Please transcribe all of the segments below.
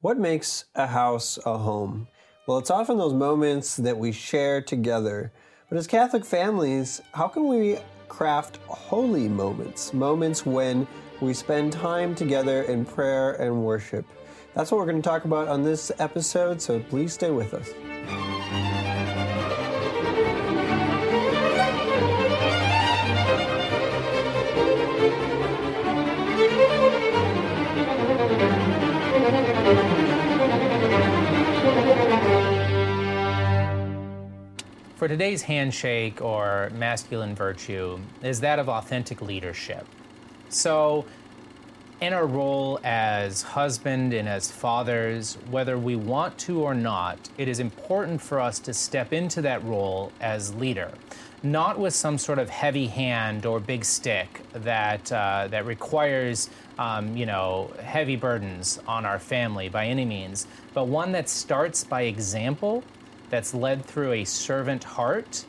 What makes a house a home? Well, it's often those moments that we share together. But as Catholic families, how can we craft holy moments? Moments when we spend time together in prayer and worship. That's what we're going to talk about on this episode, so please stay with us. For today's handshake or masculine virtue is that of authentic leadership. So, in our role as husband and as fathers, whether we want to or not, it is important for us to step into that role as leader, not with some sort of heavy hand or big stick that uh, that requires, um, you know, heavy burdens on our family by any means, but one that starts by example that's led through a servant heart,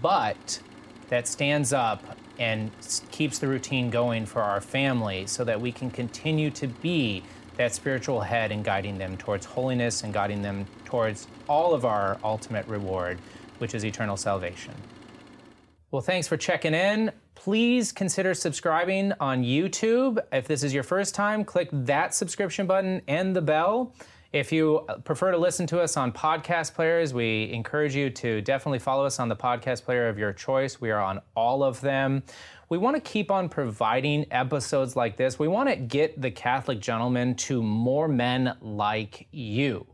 but that stands up and keeps the routine going for our family so that we can continue to be that spiritual head in guiding them towards holiness and guiding them towards all of our ultimate reward, which is eternal salvation. Well, thanks for checking in. Please consider subscribing on YouTube. If this is your first time, click that subscription button and the bell. If you uh, prefer to listen to us on podcast players, we encourage you to definitely follow us on the podcast player of your choice. We are on all of them. We want to keep on providing episodes like this. We want to get the Catholic gentleman to more men like you.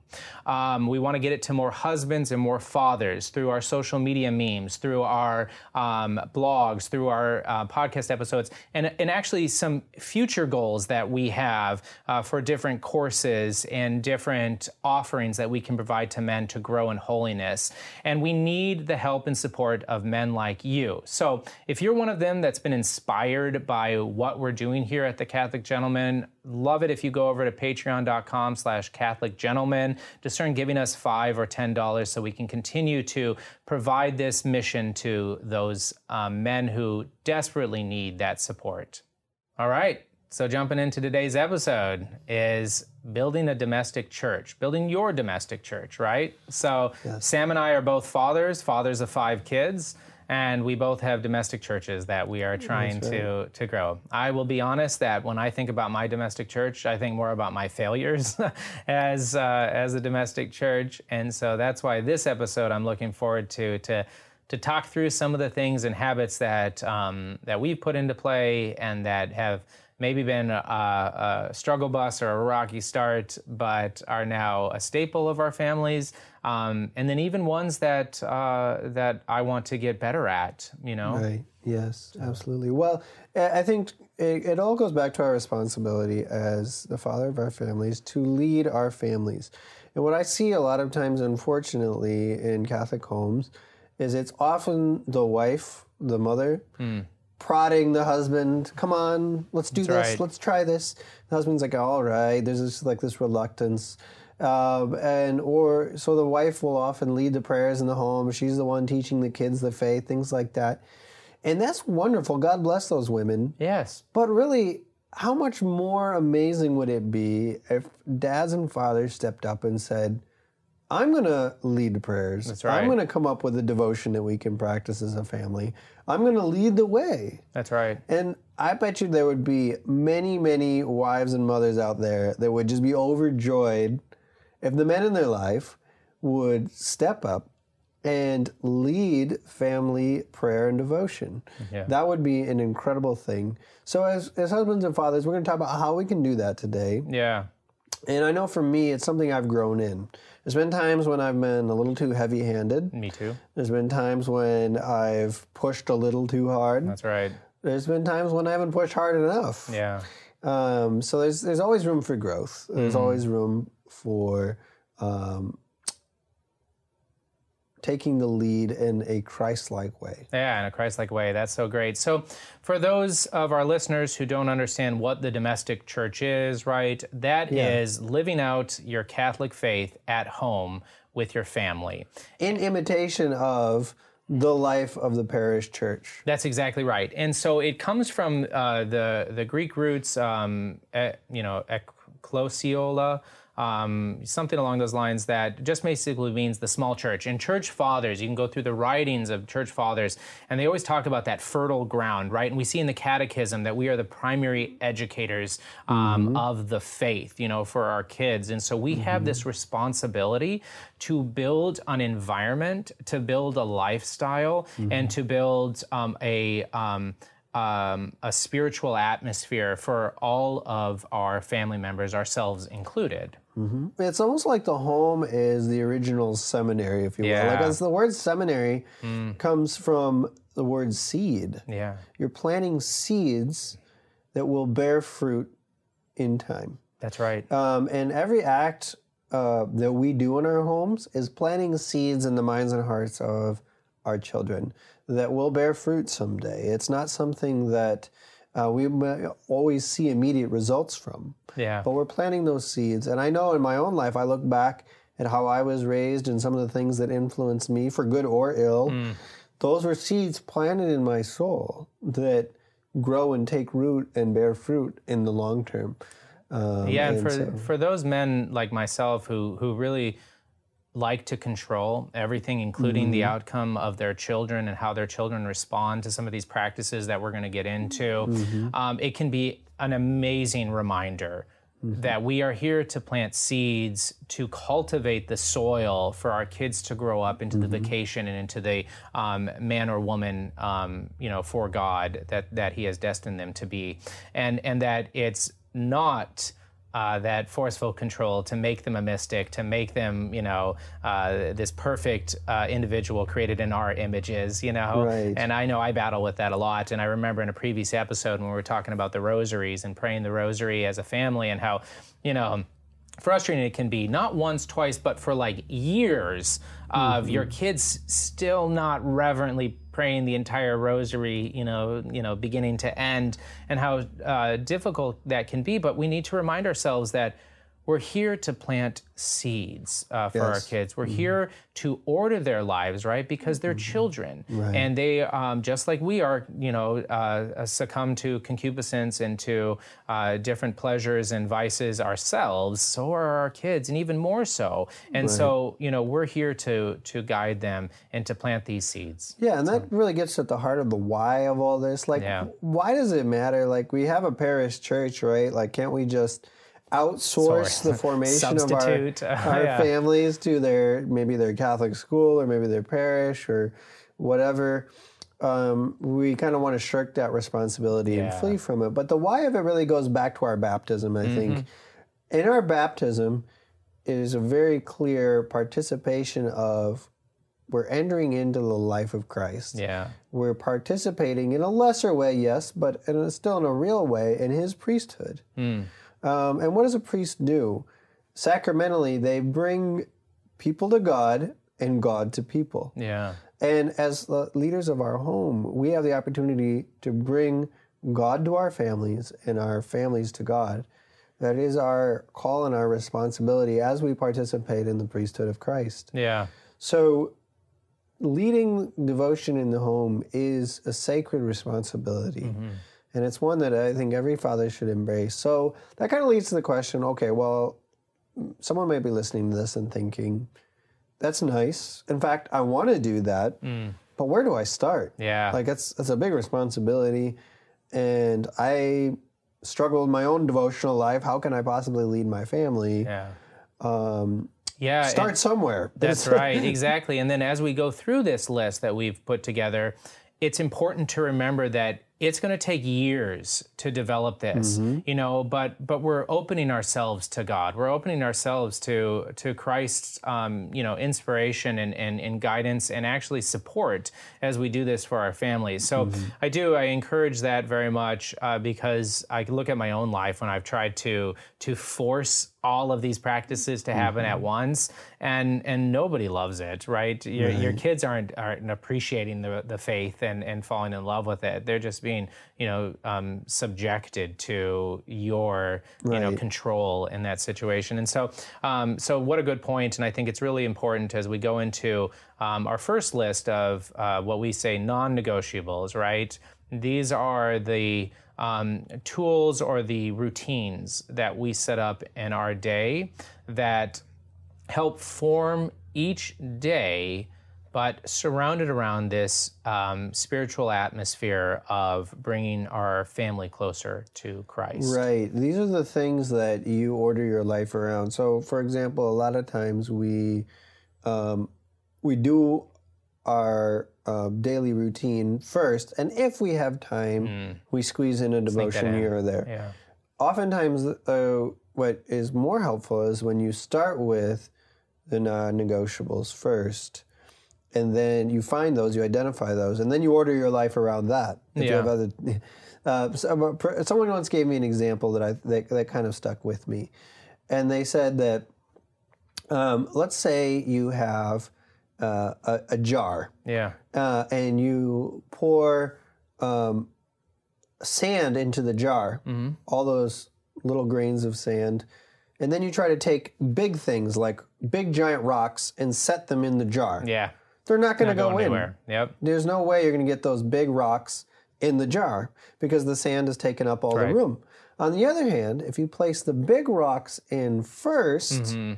Um, we want to get it to more husbands and more fathers through our social media memes, through our um, blogs, through our uh, podcast episodes, and, and actually some future goals that we have uh, for different courses and different offerings that we can provide to men to grow in holiness. And we need the help and support of men like you. So if you're one of them that's been inspired by what we're doing here at the Catholic Gentleman, love it if you go over to patreon.com slash Catholic Gentleman to start giving us five or ten dollars so we can continue to provide this mission to those um, men who desperately need that support. All right, so jumping into today's episode is building a domestic church, building your domestic church, right? So yes. Sam and I are both fathers, fathers of five kids and we both have domestic churches that we are trying right. to to grow. I will be honest that when I think about my domestic church, I think more about my failures as uh, as a domestic church, and so that's why this episode I'm looking forward to to to talk through some of the things and habits that um, that we've put into play and that have maybe been a, a, struggle bus or a rocky start, but are now a staple of our families. Um, and then even ones that uh, that I want to get better at. You know. Right. Yes. Absolutely. Well, I think it, it all goes back to our responsibility as the father of our families to lead our families. And what I see a lot of times, unfortunately, in Catholic homes, is it's often the wife, the mother. Mm prodding the husband, come on, let's do That's this, right. let's try this. The husband's like, all right, there's this like this reluctance. Um, and or so the wife will often lead the prayers in the home. She's the one teaching the kids the faith, things like that. And that's wonderful. God bless those women. Yes. But really, how much more amazing would it be if dads and fathers stepped up and said, I'm going to lead the prayers. That's right. I'm going to come up with a devotion that we can practice as a family. I'm going to lead the way. That's right. And I bet you there would be many, many wives and mothers out there that would just be overjoyed if the men in their life would step up and lead family prayer and devotion. Yeah. That would be an incredible thing. So, as, as husbands and fathers, we're going to talk about how we can do that today. Yeah. And I know for me, it's something I've grown in. There's been times when I've been a little too heavy handed. Me too. There's been times when I've pushed a little too hard. That's right. There's been times when I haven't pushed hard enough. Yeah. Um, so there's there's always room for growth. There's mm-hmm. always room for um, taking the lead in a Christ-like way. Yeah, in a Christ-like way. That's so great. So, for those of our listeners who don't understand what the domestic church is, right? That yeah. is living out your Catholic faith at home with your family. In imitation of the life of the parish church. That's exactly right. And so it comes from uh, the the Greek roots, um, e, you know, ekklesiola, um, something along those lines that just basically means the small church. And church fathers, you can go through the writings of church fathers, and they always talk about that fertile ground, right? And we see in the Catechism that we are the primary educators um, mm-hmm. of the faith, you know, for our kids. And so we mm-hmm. have this responsibility to build an environment, to build a lifestyle, mm-hmm. and to build um, a um, a spiritual atmosphere for all of our family members, ourselves included. Mm-hmm. It's almost like the home is the original seminary, if you will. Like as the word seminary mm. comes from the word seed. Yeah, you're planting seeds that will bear fruit in time. That's right. Um, and every act uh, that we do in our homes is planting seeds in the minds and hearts of our children that will bear fruit someday. It's not something that uh, we always see immediate results from. Yeah. But we're planting those seeds. And I know in my own life, I look back at how I was raised and some of the things that influenced me, for good or ill. Mm. Those were seeds planted in my soul that grow and take root and bear fruit in the long term. Um, yeah, and, and for so. for those men like myself who who really like to control everything, including mm-hmm. the outcome of their children and how their children respond to some of these practices that we're going to get into. Mm-hmm. Um, it can be an amazing reminder mm-hmm. that we are here to plant seeds to cultivate the soil for our kids to grow up into the mm-hmm. vocation and into the um, man or woman, um, you know, for God that that He has destined them to be, and and that it's not uh, that forceful control to make them a mystic, to make them, you know, uh, this perfect uh, individual created in our images, you know. Right. And I know I battle with that a lot. And I remember in a previous episode when we were talking about the rosaries and praying the rosary as a family and how, you know, frustrating it can be not once twice but for like years of mm-hmm. your kids still not reverently praying the entire rosary, you know, you know, beginning to end, and how uh, difficult that can be. But we need to remind ourselves that we're here to plant seeds uh, for yes. our kids. We're mm-hmm. here to order their lives, right? Because they're mm-hmm. children, right. and they um, just like we are, you know, uh, succumb to concupiscence and to uh, different pleasures and vices ourselves. So are our kids, and even more so. And right. so, you know, we're here to to guide them and to plant these seeds. Yeah, and so. that really gets at the heart of the why of all this. Like, yeah. why does it matter? Like, we have a parish church, right? Like, can't we just outsource Sorry. the formation of our, our yeah. families to their maybe their Catholic school or maybe their parish or whatever. Um, we kind of want to shirk that responsibility yeah. and flee from it. But the why of it really goes back to our baptism, I mm-hmm. think. In our baptism, it is a very clear participation of we're entering into the life of Christ. Yeah. We're participating in a lesser way, yes, but in a, still in a real way in his priesthood. Mm. Um, and what does a priest do? Sacramentally, they bring people to God and God to people. Yeah. And as the leaders of our home, we have the opportunity to bring God to our families and our families to God. That is our call and our responsibility as we participate in the priesthood of Christ. Yeah. So, leading devotion in the home is a sacred responsibility. Mm-hmm. And it's one that I think every father should embrace. So that kind of leads to the question okay, well, someone may be listening to this and thinking, that's nice. In fact, I want to do that, mm. but where do I start? Yeah. Like, it's, it's a big responsibility. And I struggle with my own devotional life. How can I possibly lead my family? Yeah. Um, yeah, start somewhere. That's right, exactly. And then as we go through this list that we've put together, it's important to remember that it's going to take years to develop this mm-hmm. you know but but we're opening ourselves to god we're opening ourselves to to christ's um, you know inspiration and, and, and guidance and actually support as we do this for our families so mm-hmm. i do i encourage that very much uh, because i look at my own life when i've tried to to force all of these practices to happen mm-hmm. at once and and nobody loves it right your, right. your kids aren't aren't appreciating the, the faith and and falling in love with it they're just being you know um, subjected to your right. you know control in that situation and so um, so what a good point and I think it's really important as we go into um, our first list of uh, what we say non-negotiables right these are the um, tools or the routines that we set up in our day that help form each day, but surrounded around this um, spiritual atmosphere of bringing our family closer to Christ. Right. These are the things that you order your life around. So, for example, a lot of times we um, we do our uh, daily routine first, and if we have time, we squeeze in a devotion here or there. Yeah. Oftentimes, uh, what is more helpful is when you start with the non-negotiables first, and then you find those, you identify those, and then you order your life around that. If you Yeah. have other, uh, uh, someone once gave me an example that I that, that kind of stuck with me, and they said that um, let's say you have uh, a, a jar Yeah. uh, and you pour um, sand into the jar, Mm-hmm. all those little grains of sand, and then you try to take big things like big giant rocks and set them in the jar. Yeah. They're not going to go in. anywhere. Yep. There's no way you're going to get those big rocks in the jar because the sand has taken up all Right. the room. On the other hand, if you place the big rocks in 1st Mm-hmm.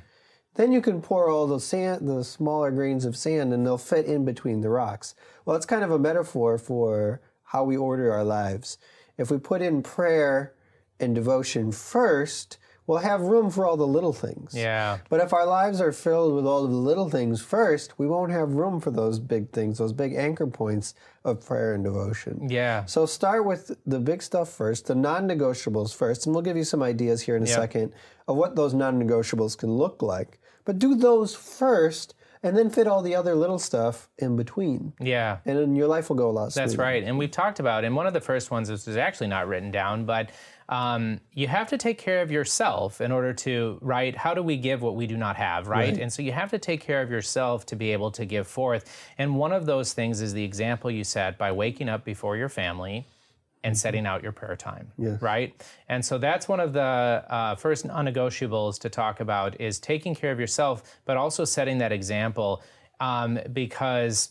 then you can pour all the sand, the smaller grains of sand, and they'll fit in between the rocks. Well, it's kind of a metaphor for how we order our lives. If we put in prayer and devotion first, we'll have room for all the little things. Yeah. But if our lives are filled with all of the little things first, we won't have room for those big things, those big anchor points of prayer and devotion. Yeah. So start with the big stuff first, the non-negotiables first, and we'll give you some ideas here in a second of what those non-negotiables can look like. But do those first, and then fit all the other little stuff in between, Yeah. and then your life will go a lot smoother. That's right. And we've talked about, and one of the first ones, this is actually not written down, but um, you have to take care of yourself in order to, right? How do we give what we do not have, right? And so you have to take care of yourself to be able to give forth. And one of those things is the example you set by waking up before your family and setting out your prayer time, right? And so that's one of the uh, first non-negotiables to talk about is taking care of yourself, but also setting that example um, because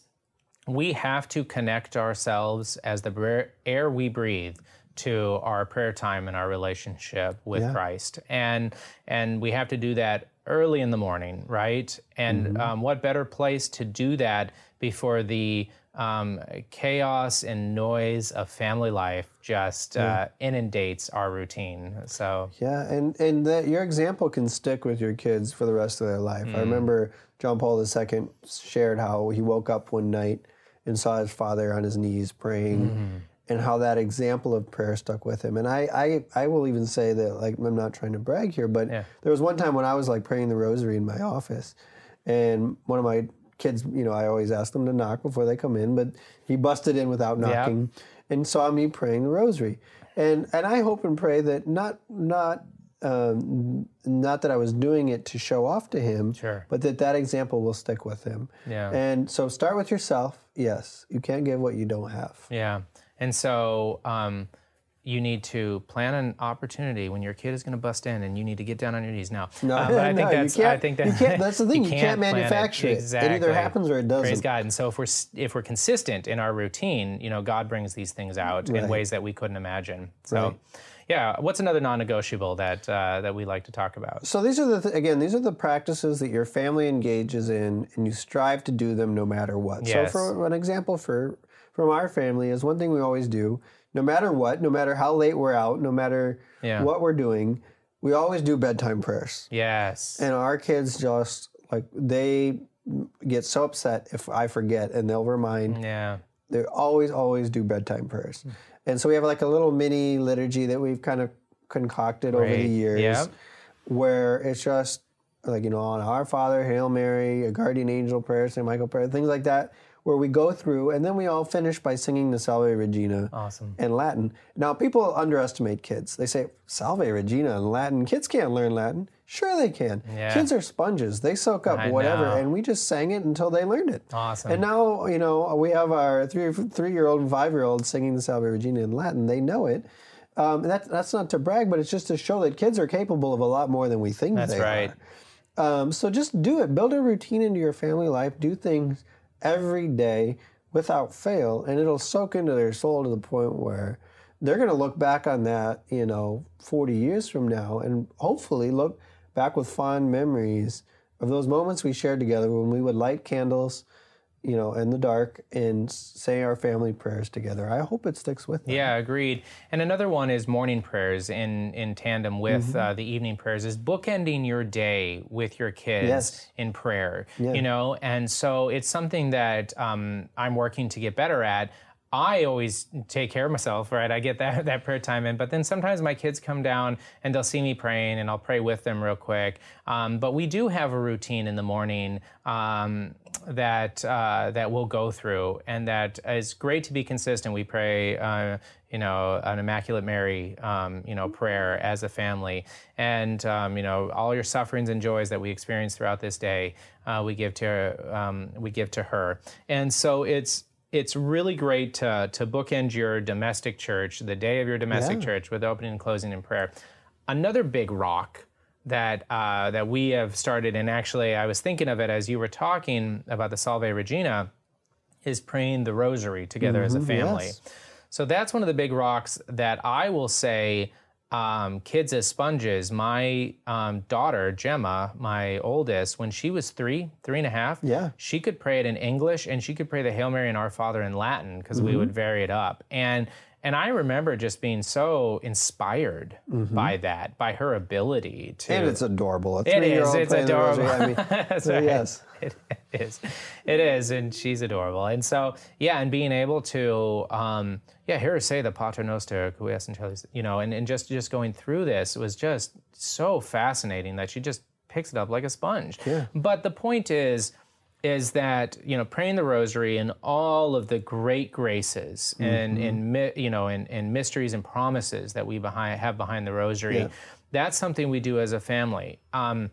we have to connect ourselves as the air we breathe to our prayer time and our relationship with Christ, and and we have to do that early in the morning, right? And um, what better place to do that before the um, chaos and noise of family life just uh, inundates our routine? So Yeah, and and that your example can stick with your kids for the rest of their life. I remember John Paul II shared how he woke up one night and saw his father on his knees praying, and how that example of prayer stuck with him. And I, I, I will even say that like I'm not trying to brag here, but there was one time when I was like praying the rosary in my office, and one of my kids, you know, I always ask them to knock before they come in, but he busted in without knocking and saw me praying the rosary. And and I hope and pray that not not um, not that I was doing it to show off to him, Sure. but that that example will stick with him. Yeah. And so start with yourself. Yes, you can't give what you don't have. Yeah. And so um, you need to plan an opportunity when your kid is going to bust in and you need to get down on your knees. now. No, Uh, but I no, think you that's, can't- I think that, you can't- that's the thing, you can't plan manufacture it. It either happens or it doesn't. Praise God. And so if we're, if we're consistent in our routine, you know, God brings these things out in ways that we couldn't imagine. So, Right. yeah. What's another non-negotiable that, uh, that we like to talk about? So these are the th- again these are the practices that your family engages in, and you strive to do them no matter what. Yes. So for an example for from our family is one thing we always do, no matter what, no matter how late we're out, no matter Yeah. what we're doing, we always do bedtime prayers. Yes. And our kids just like they get so upset if I forget, and they'll remind yeah. they always always do bedtime prayers hmm. and so we have like a little mini liturgy that we've kind of concocted over the years Yep. where it's just like you know on our father hail mary a guardian angel prayer st michael prayer things like that where we go through and then we all finish by singing the salve regina Awesome. in latin now people underestimate kids they say salve regina in latin kids can't learn latin sure they can Yeah. kids are sponges they soak up I whatever know. and we just sang it until they learned it Awesome. and now, you know, we have our three three year old and five year old singing the Salve Regina in Latin. They know it. Um, that's that's not to brag, but it's just to show that kids are capable of a lot more than we think That's they right. are. Um, so just do it. Build a routine into your family life. Do things every day without fail, and it'll soak into their soul to the point where they're going to look back on that, you know, 40 years from now and hopefully look back with fond memories of those moments we shared together when we would light candles, you know, in the dark and say our family prayers together. I hope it sticks with them. Yeah, agreed. And another one is morning prayers in in tandem with Mm-hmm. uh, the evening prayers is bookending your day with your kids Yes. in prayer. You know, and so it's something that um, I'm working to get better at. I always take care of myself, right? I get that that prayer time in, but then sometimes my kids come down and they'll see me praying, and I'll pray with them real quick. Um, but we do have a routine in the morning um, that uh, that we'll go through, and that is great to be consistent. We pray, uh, you know, an Immaculate Mary, um, you know, prayer as a family, and um, you know, all your sufferings and joys that we experience throughout this day, uh, we give to um, we give to her, and so it's it's really great to, to bookend your domestic church, the day of your domestic Yeah. church, with opening and closing in prayer. Another big rock that uh, that we have started, and actually I was thinking of it as you were talking about the Salve Regina, is praying the Rosary together as a family. yes. So that's one of the big rocks that I will say, um, kids as sponges. My um, daughter Gemma, my oldest, when she was three, three and a half, Yeah. she could pray it in English and she could pray the Hail Mary and Our Father in Latin because we would vary it up. And and I remember just being so inspired by that, by her ability to. And it's adorable. A It is. It's adorable. I mean, That's so right. yes. It is. It is, and she's adorable. And so, yeah, and being able to, um, yeah, hear her say the Pater Noster, qui es in caelis, you know, and, and just just going through this was just so fascinating that she just picks it up like a sponge. Yeah. But the point is, is that you know praying the rosary and all of the great graces and Mm-hmm. and you know and, and mysteries and promises that we behind have behind the rosary Yeah. that's something we do as a family um,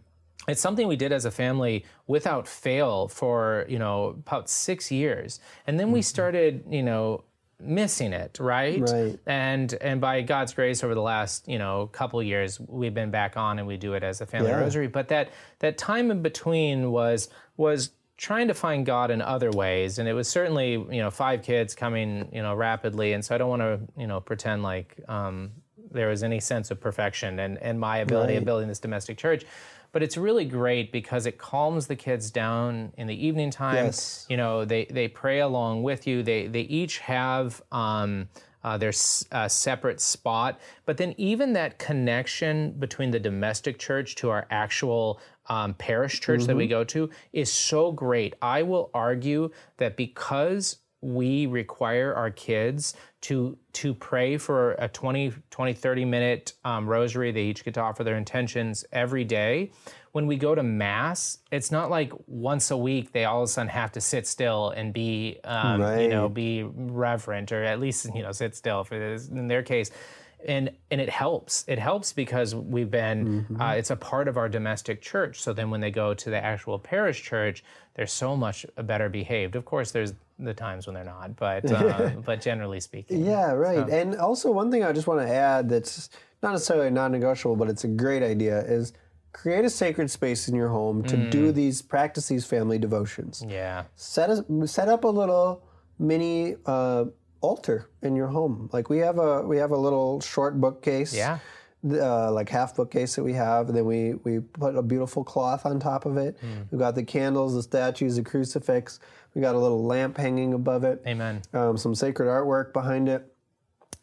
it's something we did as a family without fail for you know about six years and then we Mm-hmm. started you know missing it right Right. and and by god's grace over the last you know couple years we've been back on and we do it as a family Yeah. rosary but that that time in between was was trying to find god in other ways and it was certainly you know five kids coming you know rapidly and so i don't want to you know pretend like um, there was any sense of perfection and and my ability of Right. building this domestic church but it's really great because it calms the kids down in the evening time Yes. you know they they pray along with you they they each have um uh, their s- uh, separate spot but then even that connection between the domestic church to our actual um, parish church that we go to is so great. I will argue that because we require our kids to to pray for a 20 20 30 minute um, rosary they each get to offer their intentions every day. When we go to mass it's not like once a week they all of a sudden have to sit still and be um, you know be reverent or at least you know sit still for this in their case and and it helps it helps because we've been uh, it's a part of our domestic church so then when they go to the actual parish church they're so much better behaved of course there's the times when they're not but uh, but generally speaking Yeah, right. And also, one thing I just want to add that's not necessarily non negotiable, but it's a great idea is create a sacred space in your home to Mm. do these, practice these family devotions. yeah Set, a, set up a little mini uh, altar in your home. Like we have a we have a little short bookcase. Yeah. Uh, like half bookcase that we have, and then we we put a beautiful cloth on top of it. Mm. We've got the candles, the statues, the crucifix. We got a little lamp hanging above it amen um, some sacred artwork behind it.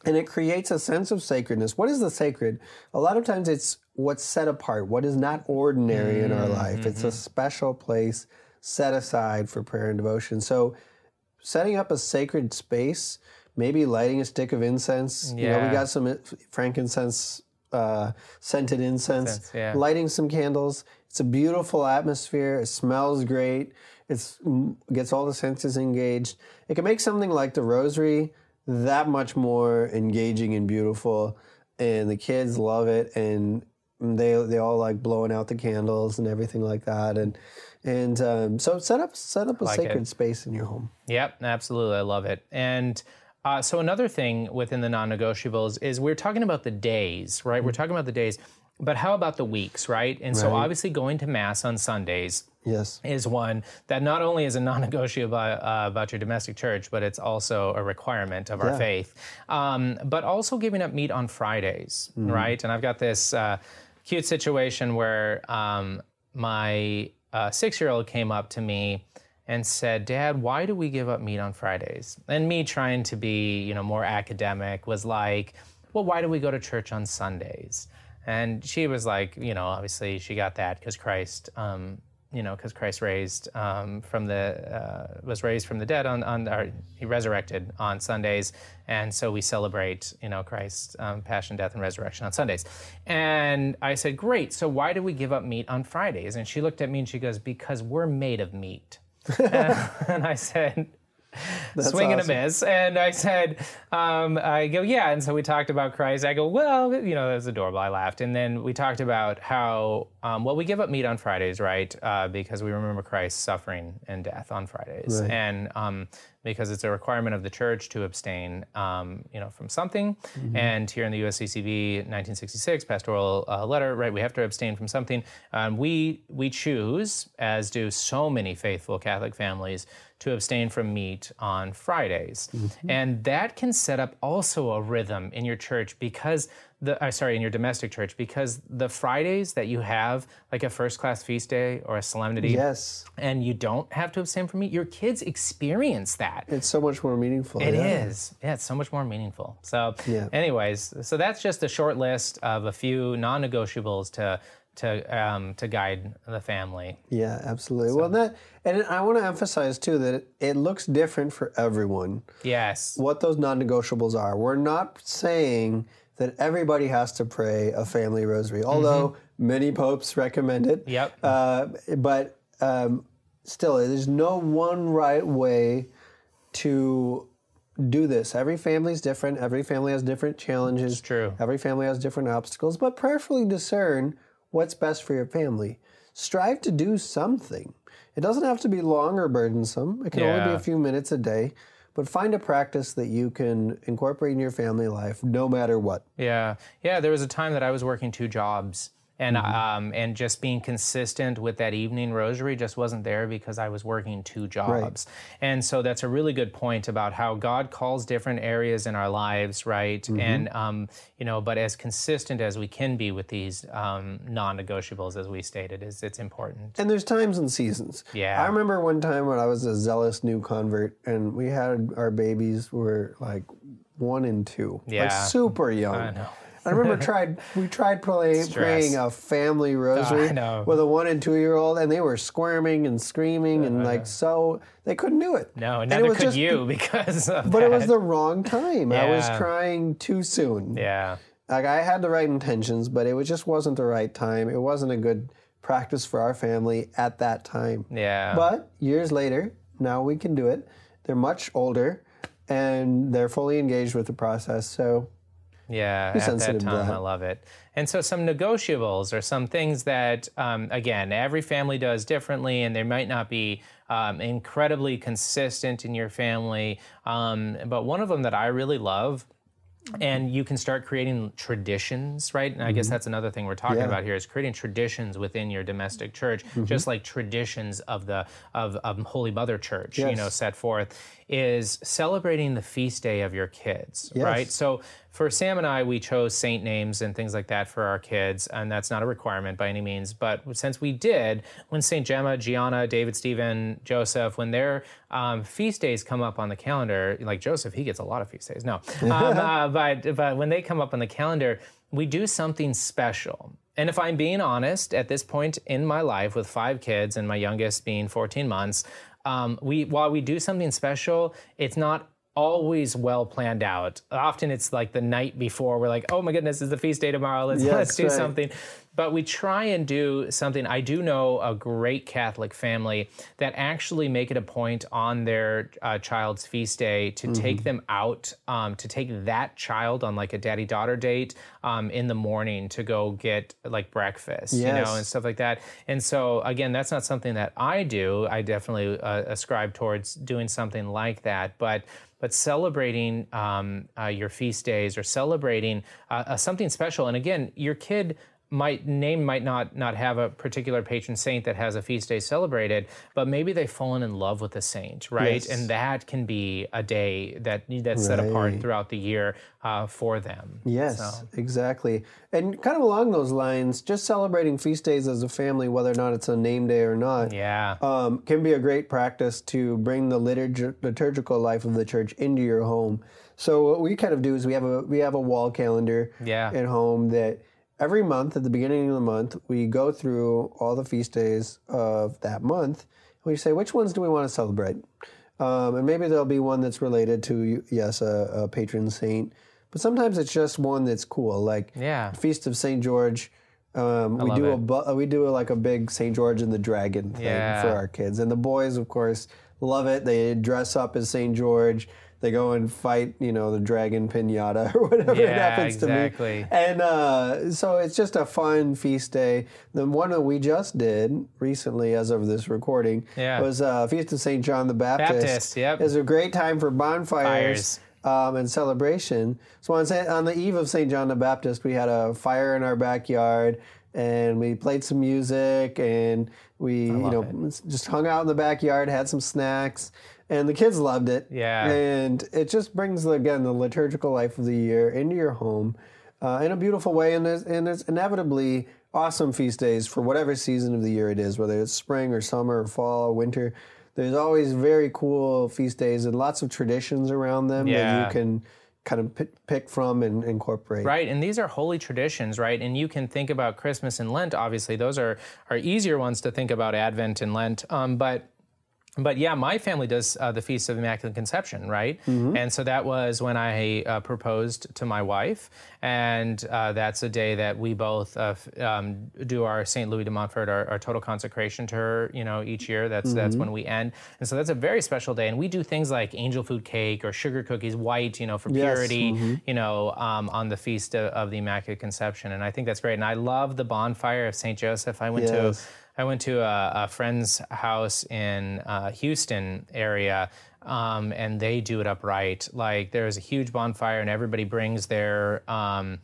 And it creates a sense of sacredness. What is the sacred? A lot of times it's what's set apart, what is not ordinary in our life. It's a special place set aside for prayer and devotion. So, setting up a sacred space, maybe lighting a stick of incense. You know, we got some uh, frankincense, uh, scented incense, Incense, yeah. lighting some candles. It's a beautiful atmosphere. It smells great. It's mm, gets all the senses engaged. It can make something like the rosary that much more engaging and beautiful, and the kids love it, and they they all like blowing out the candles and everything like that, and and um, so set up set up a Like it. sacred space in your home. Yep, absolutely. I love it. And uh, so another thing within the non-negotiables is we're talking about the days, right? We're talking about the days. But how about the weeks, right? And so obviously going to mass on Sundays Yes. is one that not only is a non-negotiable uh, about your domestic church, but it's also a requirement of our Yeah. faith. Um, but also giving up meat on Fridays, Mm-hmm. right? And I've got this uh, cute situation where um, my uh, six-year-old came up to me and said, "Dad, why do we give up meat on Fridays?" And me trying to be, you know, more academic was like, "Well, why do we go to church on Sundays?" And she was like, you know, obviously she got that because Christ, um, you know, because Christ raised um, from the uh, was raised from the dead on on he resurrected on Sundays, and so we celebrate, you know, Christ's um, passion, death, and resurrection on Sundays. And I said, great. So why do we give up meat on Fridays? And she looked at me and she goes, because we're made of meat. and I said, swing and a miss. And I said, um, I go, yeah. And so we talked about Christ. I go, well, you know, that's adorable. I laughed. And then we talked about how, um, well, we give up meat on Fridays, right? Uh, because we remember Christ's suffering and death on Fridays. Right. And um, because it's a requirement of the church to abstain, um, you know, from something. And here in the USCCB, 1966 pastoral uh, letter, right? We have to abstain from something. Um, we we choose, as do so many faithful Catholic families, to abstain from meat on Fridays, and that can set up also a rhythm in your church because the uh, sorry in your domestic church because the Fridays that you have like a first class feast day or a solemnity Yes. and you don't have to abstain from meat, your kids experience that. It's so much more meaningful. It yeah. is. Yeah, it's so much more meaningful. So, Yeah. anyways, so that's just a short list of a few non-negotiables to to um, to guide the family. Yeah, absolutely. Well, that and I want to emphasize too that it, it looks different for everyone. Yes. What those non-negotiables are. We're not saying that everybody has to pray a family rosary, although many popes recommend it. Mm-hmm. Yep. Uh, but um, still, there's no one right way to do this. Every family is different. Every family has different challenges. It's true. Every family has different obstacles, but prayerfully discern what's best for your family. Strive to do something. It doesn't have to be long or burdensome. It can only be a few minutes a day, but find a practice that you can incorporate in your family life no matter what. Yeah, yeah. There was a time that I was working two jobs, and um, and just being consistent with that evening rosary just wasn't there because I was working two jobs. Right. And so that's a really good point about how God calls different areas in our lives, right? And um, you know, but as consistent as we can be with these um, non-negotiables, as we stated, is it's important. And there's times and seasons. Yeah. I remember one time when I was a zealous new convert and we had our babies were like one and two. Yeah. Like super young. I know. I remember tried we tried play, praying a family ah, rosary I with a one and two year old and they were squirming and screaming and uh-huh. like so they couldn't do it. No, and it was could just- you because of But that. it was the wrong time. I was crying too soon. yeah. Like I had the right intentions, but it was just wasn't the right time. It wasn't a good practice for our family at that time. Yeah. But years later, now we can do it. They're much older and they're fully engaged with the process. So Yeah, at that time, that. I love it. And so, some negotiables or some things that, um, again, every family does differently, and they might not be um, incredibly consistent in your family. Um, but one of them that I really love. And you can start creating traditions, right? And I guess that's another thing we're talking Mm-hmm. Yeah. about here is creating traditions within your domestic church, just like traditions of the of, of Holy Mother Church, you know, set forth, is celebrating the feast day of your kids, Yes. right? So for Sam and I, we chose saint names and things like that for our kids, and that's not a requirement by any means. But since we did, when Saint Gemma, Gianna, David, Stephen, Joseph, when their um, feast days come up on the calendar, like Joseph, he gets a lot of feast days. No, um, uh, but but when they come up on the calendar, we do something special. And if I'm being honest, at this point in my life, with five kids and my youngest being 14 months, um, we while we do something special, it's not always well planned out. Often it's like the night before we're like, oh my goodness, it's the feast day tomorrow. Let's Yes, let's do right. something. But we try and do something. I do know a great Catholic family that actually make it a point on their uh, child's feast day to Mm-hmm. take them out, um, to take that child on like a daddy daughter date um, in the morning to go get like breakfast, you know, and stuff like that. And so again, that's not something that I do. I definitely uh, ascribe towards doing something like that, but but celebrating um, uh, your feast days or celebrating uh, uh, something special. And again, your kid might name might not not have a particular patron saint that has a feast day celebrated, but maybe they've fallen in love with a saint, right? Yes. And that can be a day that that's set apart throughout the year uh, for them. Yes, So, exactly. And kind of along those lines, just celebrating feast days as a family, whether or not it's a name day or not, yeah. um, can be a great practice to bring the liturg- liturgical life of the church into your home. So what we kind of do is we have a we have a wall calendar Yeah. at home that every month at the beginning of the month we go through all the feast days of that month. We say which ones do we want to celebrate, um, and maybe there'll be one that's related to yes a, a patron saint, but sometimes it's just one that's cool like Yeah. Feast of Saint George. Um, we do a it. bu- we do a, like a big Saint George and the Dragon thing Yeah. for our kids, and the boys, of course, love it. They dress up as Saint George. They go and fight, you know, the dragon pinata or whatever it Yeah, happens to exactly. be. And uh, so it's just a fun feast day. The one that we just did recently, as of this recording, Yeah. was uh, Feast of Saint John the Baptist. Baptist, yep. It's a great time for bonfires Fires. Um, and celebration. So on, on the eve of St. John the Baptist, we had a fire in our backyard, and we played some music, and we you know just hung out in the backyard, had some snacks, and the kids loved it. Yeah. and it just brings again the liturgical life of the year into your home uh, in a beautiful way, and there's and there's inevitably awesome feast days for whatever season of the year it is, whether it's spring or summer or fall or winter. There's always very cool feast days and lots of traditions around them that you can kind of pi- pick from and incorporate. Right, and these are holy traditions, right? And you can think about Christmas and Lent. Obviously, those are are easier ones to think about Advent and Lent. Um, but but yeah, my family does uh, the Feast of Immaculate Conception, right? And so that was when I uh, proposed to my wife, and uh, that's a day that we both uh, f- um, do our Saint Louis de Montfort, our, our total consecration to her. You know, each year. That's that's when we end, and so that's a very special day. And we do things like angel food cake or sugar cookies, white, you know, for Yes, purity. You know, um, on the Feast of, of the Immaculate Conception, and I think that's great. And I love the bonfire of Saint Joseph. I went to Yes. I went to a, a friend's house in uh, Houston area, um, and they do it upright. Like there's a huge bonfire, and everybody brings their um,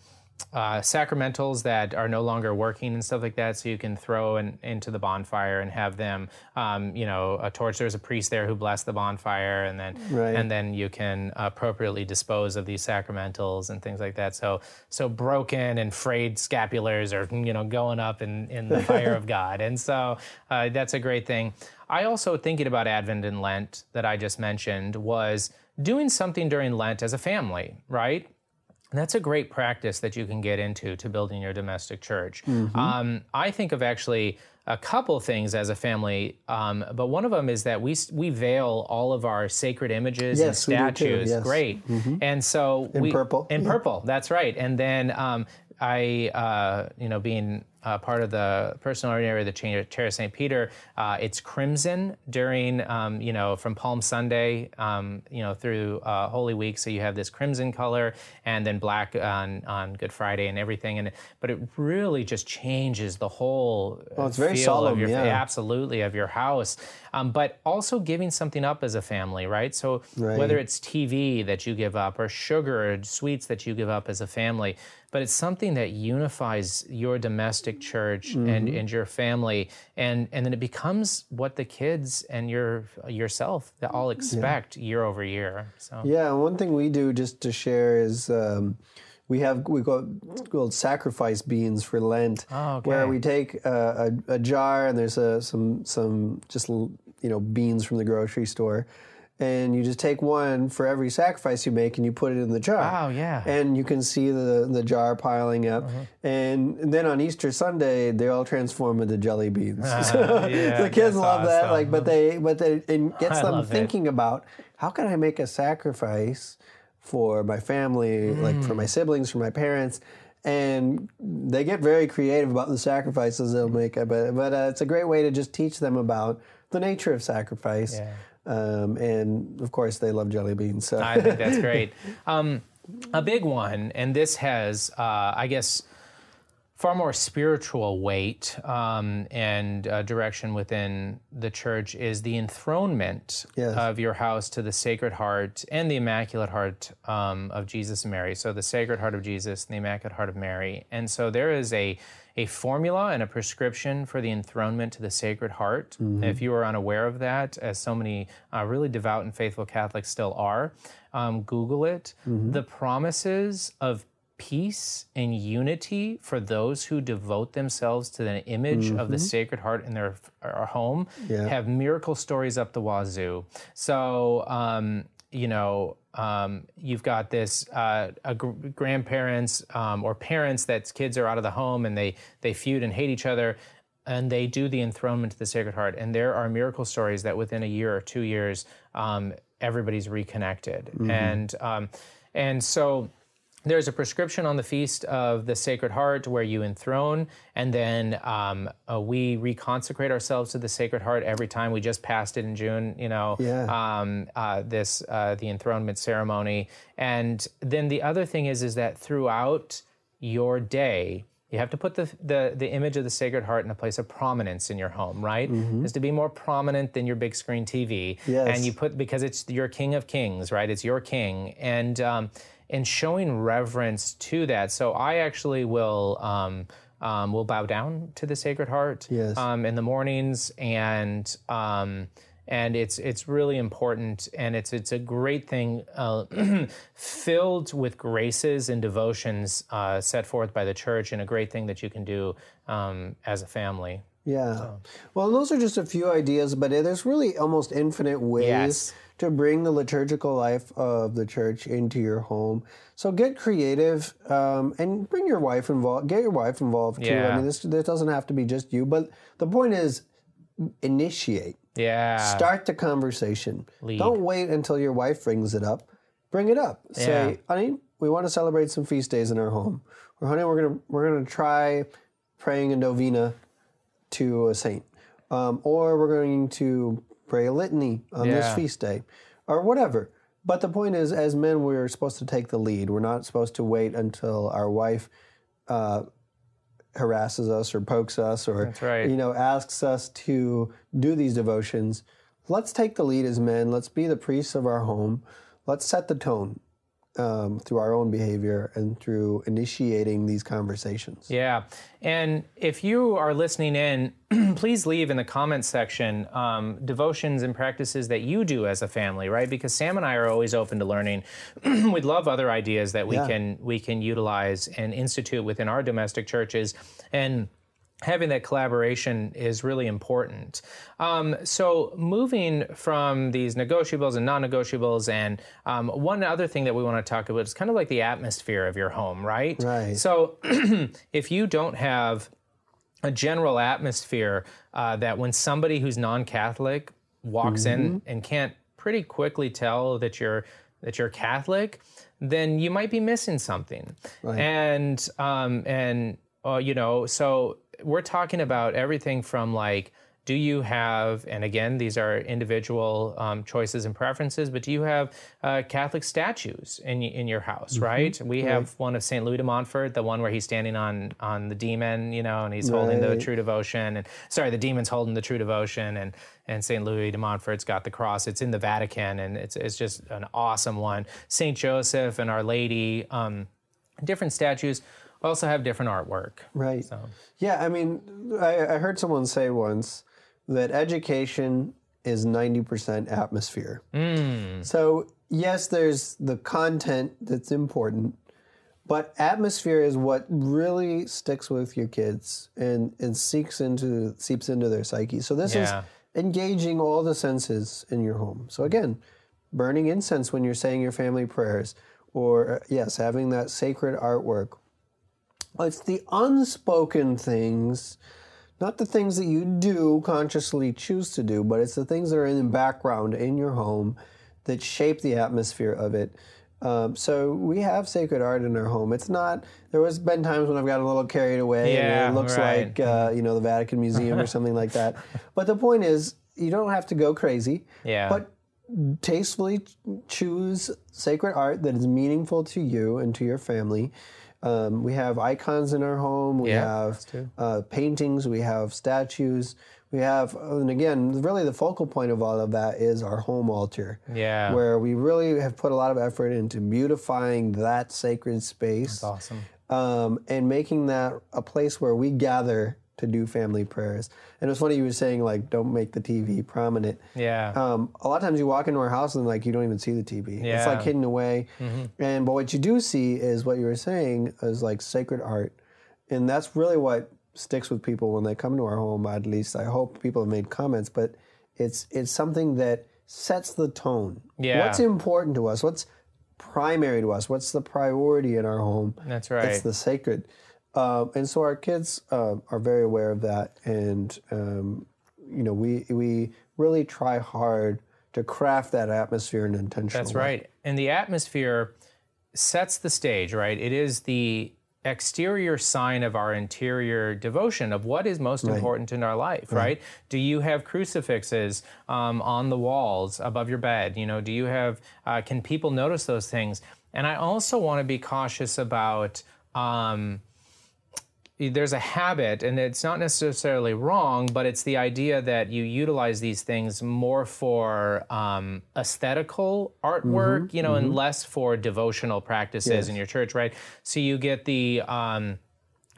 uh, sacramentals that are no longer working and stuff like that, so you can throw in, into the bonfire and have them, um, you know, a torch. There's a priest there who blessed the bonfire, and then Right. and then you can appropriately dispose of these sacramentals and things like that. So so broken and frayed scapulars are you know going up in in the fire of God, and so uh, that's a great thing. I also thinking about Advent and Lent that I just mentioned was doing something during Lent as a family, right? And that's a great practice that you can get into to building your domestic church. Mm-hmm. Um, I think of actually a couple things as a family, um, but one of them is that we we veil all of our sacred images Yes, we and do too, statues. yes. Mm-hmm. Great, and so in we, purple, In yeah. purple, that's right. And then um, I, uh, you know, being uh, part of the personal ordinariate of the Chair of St. Peter, uh, it's crimson during, um, you know, from Palm Sunday, um, you know, through uh, Holy Week. So you have this crimson color, and then black on, on Good Friday and everything. And but it really just changes the whole. Well, it's very feel solemn, Of your, yeah. Absolutely of your house, um, but also giving something up as a family, right? So whether it's TV that you give up, or sugar or sweets that you give up as a family, but it's something that unifies your domestic church and, Mm-hmm. and your family, and and then it becomes what the kids and your yourself that all expect year over year. So Yeah, one thing we do just to share is um, we have we got called sacrifice beans for Lent, Oh, okay. where we take a, a, a jar and there's a, some some just you know beans from the grocery store, and you just take one for every sacrifice you make and you put it in the jar. Wow, yeah. Uh-huh. And you can see the the jar piling up, and, then on Easter Sunday they all transform into jelly beans. so yeah, the kids love that, like, but they but they it gets I them love it. thinking about how can I make a sacrifice for my family, like for my Mm. siblings, for my parents, and they get very creative about the sacrifices they'll make. But but uh, it's a great way to just teach them about the nature of sacrifice. Yeah. Um, and of course, they love jelly beans. So I think that's great. Um, a big one, and this has, uh, I guess, far more spiritual weight um, and uh, direction within the church is the enthronement Yes. of your house to the Sacred Heart and the Immaculate Heart um, of Jesus and Mary. So the Sacred Heart of Jesus and the Immaculate Heart of Mary. And so there is a a formula and a prescription for the enthronement to the Sacred Heart. If you are unaware of that, as so many uh, really devout and faithful Catholics still are, um, Google it. The promises of peace and unity for those who devote themselves to the image of the Sacred Heart in their, our home Yeah. have miracle stories up the wazoo. So, um, you know, um, you've got this uh, a gr- grandparents um, or parents that kids are out of the home and they they feud and hate each other. And they do the enthronement to the Sacred Heart, and there are miracle stories that within a year or two years, um, everybody's reconnected, and um, and so there's a prescription on the feast of the Sacred Heart where you enthrone, and then um, uh, we reconsecrate ourselves to the Sacred Heart every time. We just passed it in June, you know, Yeah. um, uh, this uh, the enthronement ceremony, and then the other thing is is that throughout your day. You have to put the, the, the image of the Sacred Heart in a place of prominence in your home, right? Is to be more prominent than your big screen TV. Yes. And you put because it's your King of Kings, right? It's your King, and um, and showing reverence to that. So I actually will um, um, will bow down to the Sacred Heart Yes. um, in the mornings, and um, and it's it's really important, and it's it's a great thing, uh, filled with graces and devotions uh, set forth by the Church, and a great thing that you can do um, as a family. Yeah. Well, those are just a few ideas, but there's really almost infinite ways Yes. To bring the liturgical life of the church into your home. So get creative um, and bring your wife involved. Get your wife involved too. I mean, this this doesn't have to be just you, but the point is, initiate. Yeah. Start the conversation. Lead. Don't wait until your wife brings it up. Bring it up. Say, honey, we want to celebrate some feast days in our home. Or honey, we're gonna we're gonna try praying a novena to a saint, um, or we're going to pray a litany on this feast day, or whatever. But the point is, as men, we're supposed to take the lead. We're not supposed to wait until our wife uh, harasses us or pokes us or right. you know asks us to do these devotions. Let's take the lead as men. Let's be the priests of our home. Let's set the tone um, through our own behavior and through initiating these conversations. Yeah. And if you are listening in, please leave in the comments section um, devotions and practices that you do as a family, right? Because Sam and I are always open to learning. We'd love other ideas that we Yeah. can we can utilize and institute within our domestic churches. And having that collaboration is really important. Um, so, moving from these negotiables and non negotiables, and um, one other thing that we want to talk about is kind of like the atmosphere of your home, right? Right. So, if you don't have a general atmosphere uh, that when somebody who's non-Catholic walks in and can't pretty quickly tell that you're that you're Catholic, then you might be missing something. Right. And um, and uh, you know, so we're talking about everything from like. Do you have, and again, these are individual um, choices and preferences, but do you have uh, Catholic statues in, in your house, right? We have one of St. Louis de Montfort, the one where he's standing on on the demon, you know, and he's holding the true devotion. And sorry, the demon's holding the true devotion, and and St. Louis de Montfort's got the cross. It's in the Vatican, and it's it's just an awesome one. Saint Joseph and Our Lady, um, different statues also have different artwork. Right. So. Yeah, I mean, I, I heard someone say once that education is 90% atmosphere. Mm. So, yes, there's the content that's important, but atmosphere is what really sticks with your kids and, and seeks into seeps into their psyche. So this Yeah. is engaging all the senses in your home. So again, burning incense when you're saying your family prayers, or yes, having that sacred artwork. It's the unspoken things, not the things that you do consciously choose to do, but it's the things that are in the background in your home that shape the atmosphere of it. Um, so we have sacred art in our home. It's not. There was been times when I've got a little carried away, Yeah, and it looks right. like uh, you know the Vatican Museum or something like that. But the point is, you don't have to go crazy. Yeah. But tastefully choose sacred art that is meaningful to you and to your family. Um, we have icons in our home. We Yeah, have uh, paintings. We have statues. We have, and again, really the focal point of all of that is our home altar, Yeah. where we really have put a lot of effort into beautifying that sacred space. That's awesome. um, and making that a place where we gather to do family prayers. And it's funny you were saying like don't make the TV prominent. Yeah. Um, a lot of times you walk into our house and like you don't even see the TV. Yeah. It's like hidden away. Mm-hmm. And but what you do see is what you were saying is like sacred art, and that's really what sticks with people when they come to our home. At least I hope people have made comments, but it's it's something that sets the tone. Yeah. What's important to us? What's primary to us? What's the priority in our home? That's right. It's the sacred. Um, and so our kids uh, are very aware of that, and um, you know we we really try hard to craft that atmosphere in an intentional. That's way. right. And the atmosphere sets the stage, right? It is the exterior sign of our interior devotion of what is most important in our life, right? Do you have crucifixes um, on the walls above your bed? You know, do you have, uh, can people notice those things? And I also want to be cautious about, um, there's a habit, and it's not necessarily wrong, but it's the idea that you utilize these things more for um, aesthetical artwork, you know, and less for devotional practices in your church, right? So you get the, um,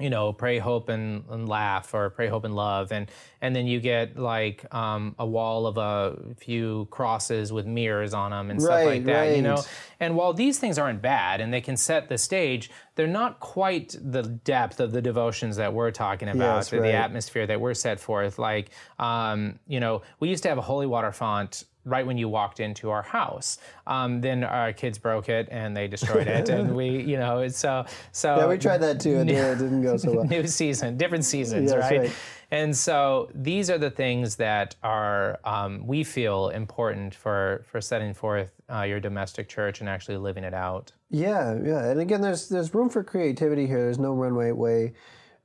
you know, pray, hope, and, and laugh, or pray, hope, and love, and and then you get like um, a wall of a few crosses with mirrors on them and stuff like Right, that, you know. And while these things aren't bad and they can set the stage, they're not quite the depth of the devotions that we're talking about, Yes, or the atmosphere that we're set forth. Like, um, you know, we used to have a holy water font right when you walked into our house. Um, then our kids broke it and they destroyed it, and we, you know, it's so so. Yeah, we tried that too, and it didn't go so well. New season, different seasons, right? right. And so these are the things that are um, we feel important for for setting forth uh, your domestic church and actually living it out. Yeah, yeah, and again, there's there's room for creativity here. There's no runway way.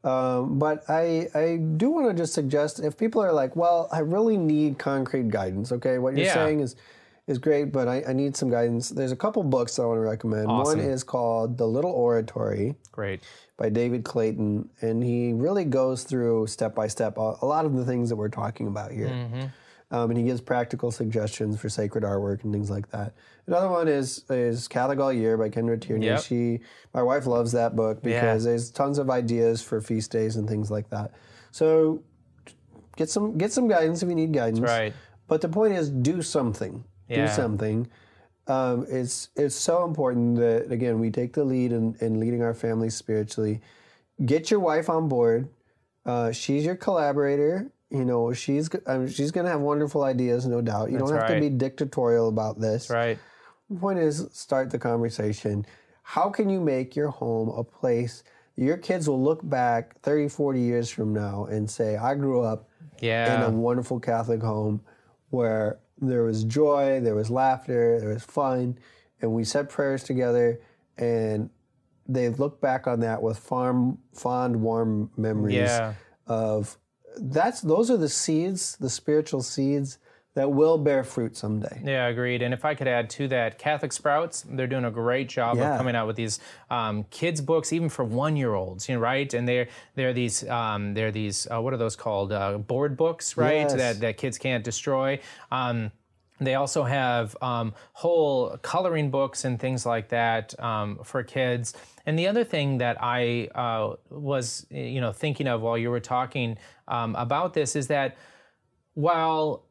Um, but I I do want to just suggest if people are like, well, I really need concrete guidance. Okay, what you're Yeah. saying is is great, but I, I need some guidance. There's a couple books I want to recommend. Awesome. One is called The Little Oratory Great. by David Clayton, and he really goes through step by step a a lot of the things that we're talking about here. Um, and he gives practical suggestions for sacred artwork and things like that. Another one is is Catholic Year by Kendra Tierney. Yep. She, my wife loves that book because there's tons of ideas for feast days and things like that. So get some get some guidance if you need guidance. Right. But the point is, do something. Yeah. Do something. Um, it's it's so important that again we take the lead in, in leading our family spiritually. Get your wife on board. Uh, she's your collaborator. You know she's g- um, she's gonna have wonderful ideas, no doubt. You don't have to be dictatorial about this. Right. The point is, start the conversation. How can you make your home a place your kids will look back 30, 40 years from now and say, I grew up in a wonderful Catholic home where there was joy, there was laughter, there was fun, and we said prayers together, and they look back on that with fond, fond warm memories Yeah. of that's those are the seeds, the spiritual seeds that will bear fruit someday. Yeah, agreed. And if I could add to that, Catholic Sprouts, they're doing a great job Yeah. of coming out with these um, kids books, even for one-year-olds, you know, right? And they're they're these um, they're these uh, what are those called? Uh, board books, right? Yes. That that kids can't destroy. Um, they also have um, whole coloring books and things like that um, for kids. And the other thing that I uh, was, you know, thinking of while you were talking um, about this is that while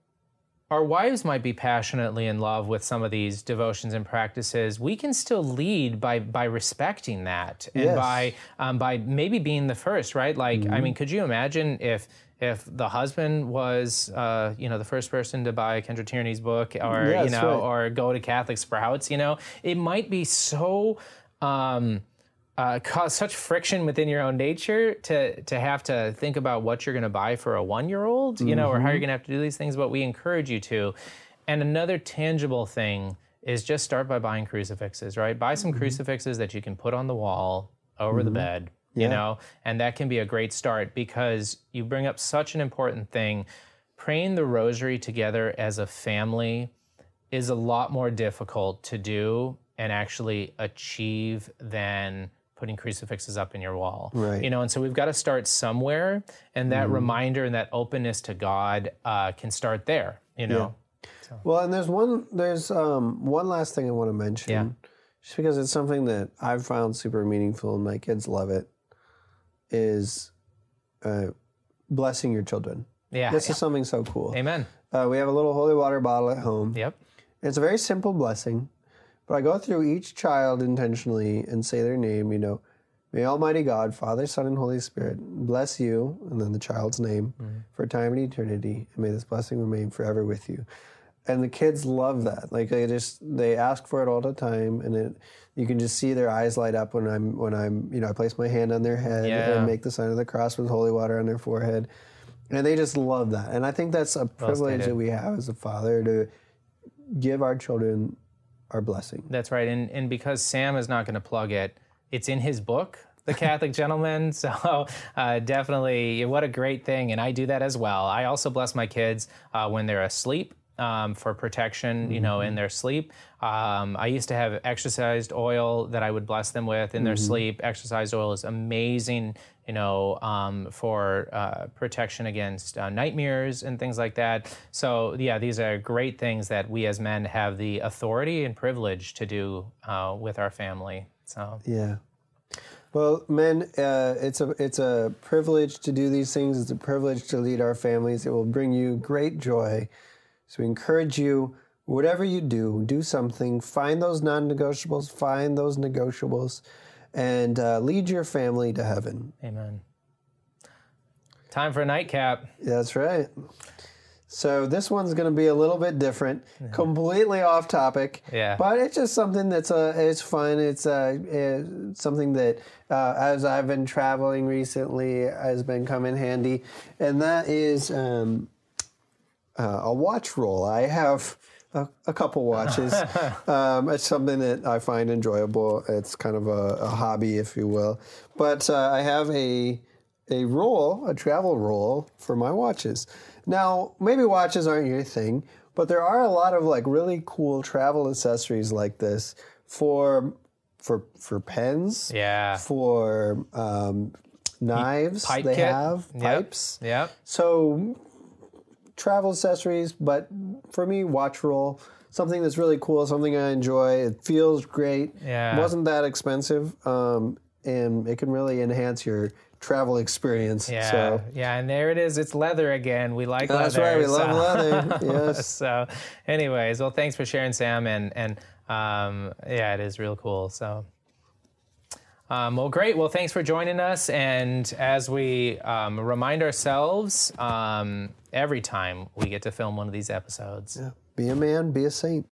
our wives might be passionately in love with some of these devotions and practices, we can still lead by by respecting that and Yes. by um, by maybe being the first, right? Like, Mm-hmm. I mean, could you imagine if if the husband was, uh, you know, the first person to buy Kendra Tierney's book, or Yeah, you know, right. or go to Catholic Sprouts, you know, it might be so. Um, uh, cause such friction within your own nature to to have to think about what you're going to buy for a one year old, you know, or how you're mm-hmm. going to have to do these things. But we encourage you to. And another tangible thing is just start by buying crucifixes, right? Buy some mm-hmm. crucifixes that you can put on the wall over the mm-hmm. bed, you know, and that can be a great start because you bring up such an important thing. Praying the rosary together as a family is a lot more difficult to do and actually achieve than putting crucifixes up in your wall. Right. You know, and so we've got to start somewhere, and that reminder and that openness to God uh, can start there. You know. Well, and there's one there's um, one last thing I want to mention. Yeah. just because it's something that I've found super meaningful and my kids love it, is uh, blessing your children. Yeah. This is something so cool. Amen. Uh, we have a little holy water bottle at home. Yep. It's a very simple blessing, but I go through each child intentionally and say their name. You know, may Almighty God, Father, Son, and Holy Spirit bless you, and then the child's name mm-hmm. for time and eternity, and may this blessing remain forever with you. And the kids love that. Like they just they ask for it all the time, and it you can just see their eyes light up when I'm when I'm you know I place my hand on their head Yeah. and make the sign of the cross with holy water on their forehead. And they just love that. And I think that's a privilege stated. that we have as a father to give our children our blessing. That's right. And and because Sam is not going to plug it, it's in his book, The Catholic Gentleman. So uh, definitely, what a great thing. And I do that as well. I also bless my kids uh, when they're asleep. Um, for protection, you know, in their sleep. Um, I used to have exorcised oil that I would bless them with in their sleep. Exorcised oil is amazing, you know, um, for uh, protection against uh, nightmares and things like that. So, yeah, these are great things that we as men have the authority and privilege to do uh, with our family. So, Yeah. Well, men, uh, it's a it's a privilege to do these things. It's a privilege to lead our families. It will bring you great joy. So we encourage you, whatever you do, do something. Find those non-negotiables. Find those negotiables, and uh, lead your family to heaven. amen. Time for a nightcap. That's right. So this one's going to be a little bit different, completely off topic. Yeah. But it's just something that's uh, it's fun. It's uh, uh, something that uh, as I've been traveling recently has been coming handy, and that is um, uh, a watch roll. I have. A, a couple watches. um, it's something that I find enjoyable. It's kind of a, a hobby, if you will. But uh, I have a a roll, a travel roll for my watches. Now, maybe watches aren't your thing, but there are a lot of like really cool travel accessories like this for for for pens, Yeah. for um, knives. Pipe they kit. have Yep. pipes. Yep. So travel accessories, but for me, watch roll. Something that's really cool, something I enjoy. It feels great. Yeah. Wasn't that expensive. Um, and it can really enhance your travel experience. Yeah. So Yeah. And there it is. It's leather again. We like that's leather. right. We so- love leather. Yes. so, anyways, well, thanks for sharing, Sam, and and um, yeah, it is real cool. So, um, well, great. Well, thanks for joining us. And as we um, remind ourselves um, every time we get to film one of these episodes, Yeah. Be a man, be a saint.